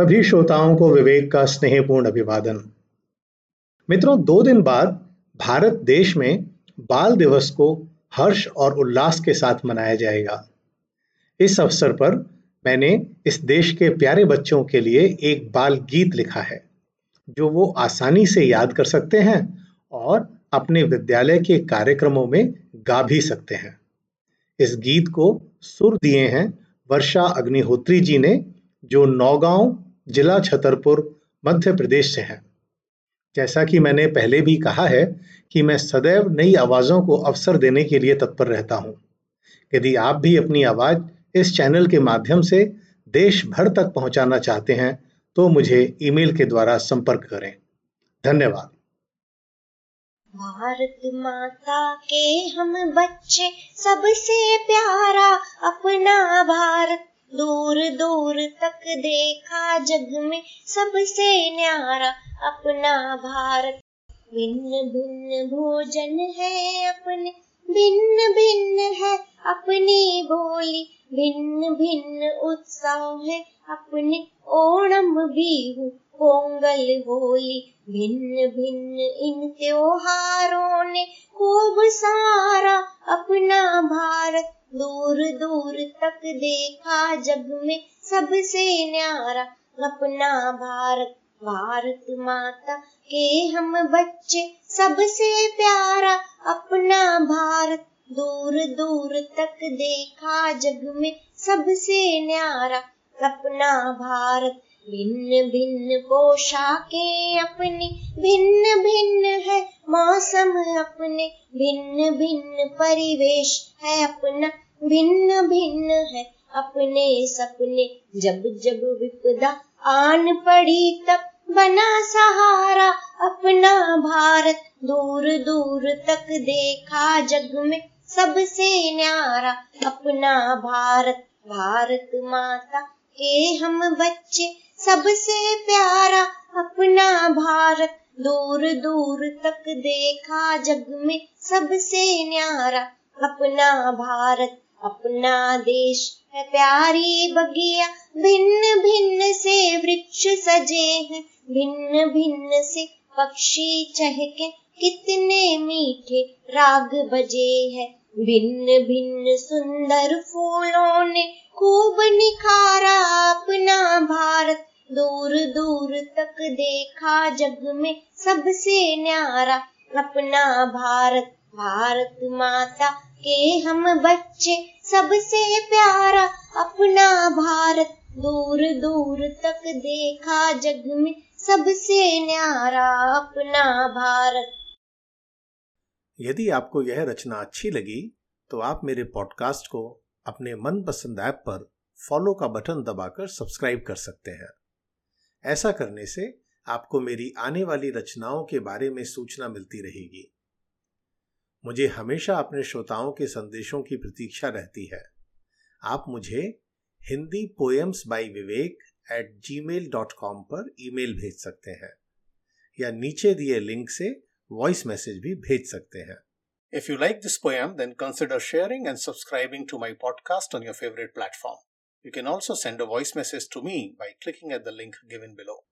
सभी श्रोताओं को विवेक का स्नेहपूर्ण अभिवादन। मित्रों, दो दिन बाद भारत देश में बाल दिवस को हर्ष और उल्लास के साथ मनाया जाएगा। इस अवसर पर मैंने इस देश के प्यारे बच्चों के लिए एक बाल गीत लिखा है, जो वो आसानी से याद कर सकते हैं और अपने विद्यालय के कार्यक्रमों में गा भी सकते हैं। इस गीत को सुर दिए हैं वर्षा अग्निहोत्री जी ने, जो नौगांव जिला छतरपुर, मध्य प्रदेश से हैं। जैसा कि मैंने पहले भी कहा है कि मैं सदैव नई आवाज़ों को अवसर देने के लिए तत्पर रहता हूँ। यदि आप भी अपनी आवाज़ इस चैनल के माध्यम से देश भर तक पहुंचाना चाहते हैं तो मुझे ईमेल के द्वारा संपर्क करें। धन्यवाद। भारत माता के हम बच्चे, सबसे प्यारा अपना भारत दूर दूर तक देखा जग में सबसे न्यारा अपना भारत। भिन्न भिन्न भोजन है अपने, भिन्न भिन्न है अपनी बोली। भिन्न भिन्न उत्सव है अपने, ओणम बिहू पोंगल होली। भिन्न भिन्न इन त्योहारों ने खूब सारा अपना भारत दूर दूर तक देखा जग में सबसे न्यारा, अपना भारत भारत माता के हम बच्चे, सबसे प्यारा अपना भारत। दूर दूर तक देखा जग में सबसे न्यारा अपना भारत। भिन्न भिन्न पोशाकें अपनी। भिन्न भिन्न है मौसम अपने। भिन्न भिन्न परिवेश है अपना। भिन्न भिन्न है अपने सपने। जब जब विपदा आन पड़ी तब बना सहारा। अपना भारत दूर दूर तक देखा जग में सबसे न्यारा। अपना भारत भारत माता के हम बच्चे, सबसे प्यारा अपना भारत दूर दूर तक देखा जग में सबसे न्यारा। अपना भारत, अपना देश है प्यारी बगिया। भिन्न भिन्न से वृक्ष सजे हैं। भिन्न भिन्न से पक्षी चहके कितने मीठे राग बजे हैं। भिन्न भिन्न सुंदर फूलों ने खूब निखारा अपना भारत। दूर दूर तक देखा जग में सबसे न्यारा। अपना भारत भारत माता के हम बच्चे सबसे प्यारा। अपना भारत, दूर दूर तक देखा जग में सबसे न्यारा। अपना भारत। यदि आपको यह रचना अच्छी लगी तो आप मेरे पॉडकास्ट को अपने मनपसंद ऐप पर फॉलो का बटन दबाकर सब्सक्राइब कर सकते हैं। ऐसा करने से आपको मेरी आने वाली रचनाओं के बारे में सूचना मिलती रहेगी। मुझे हमेशा अपने श्रोताओं के संदेशों की प्रतीक्षा रहती है। आप मुझे Hindi poems by Vivek at gmail dot com पर ईमेल भेज सकते हैं या नीचे दिए लिंक से वॉइस मैसेज भी भेज सकते हैं। If you like this poem, then consider sharing and subscribing to my podcast on your favorite platform. You can also send a voice message to me by clicking at the link given below.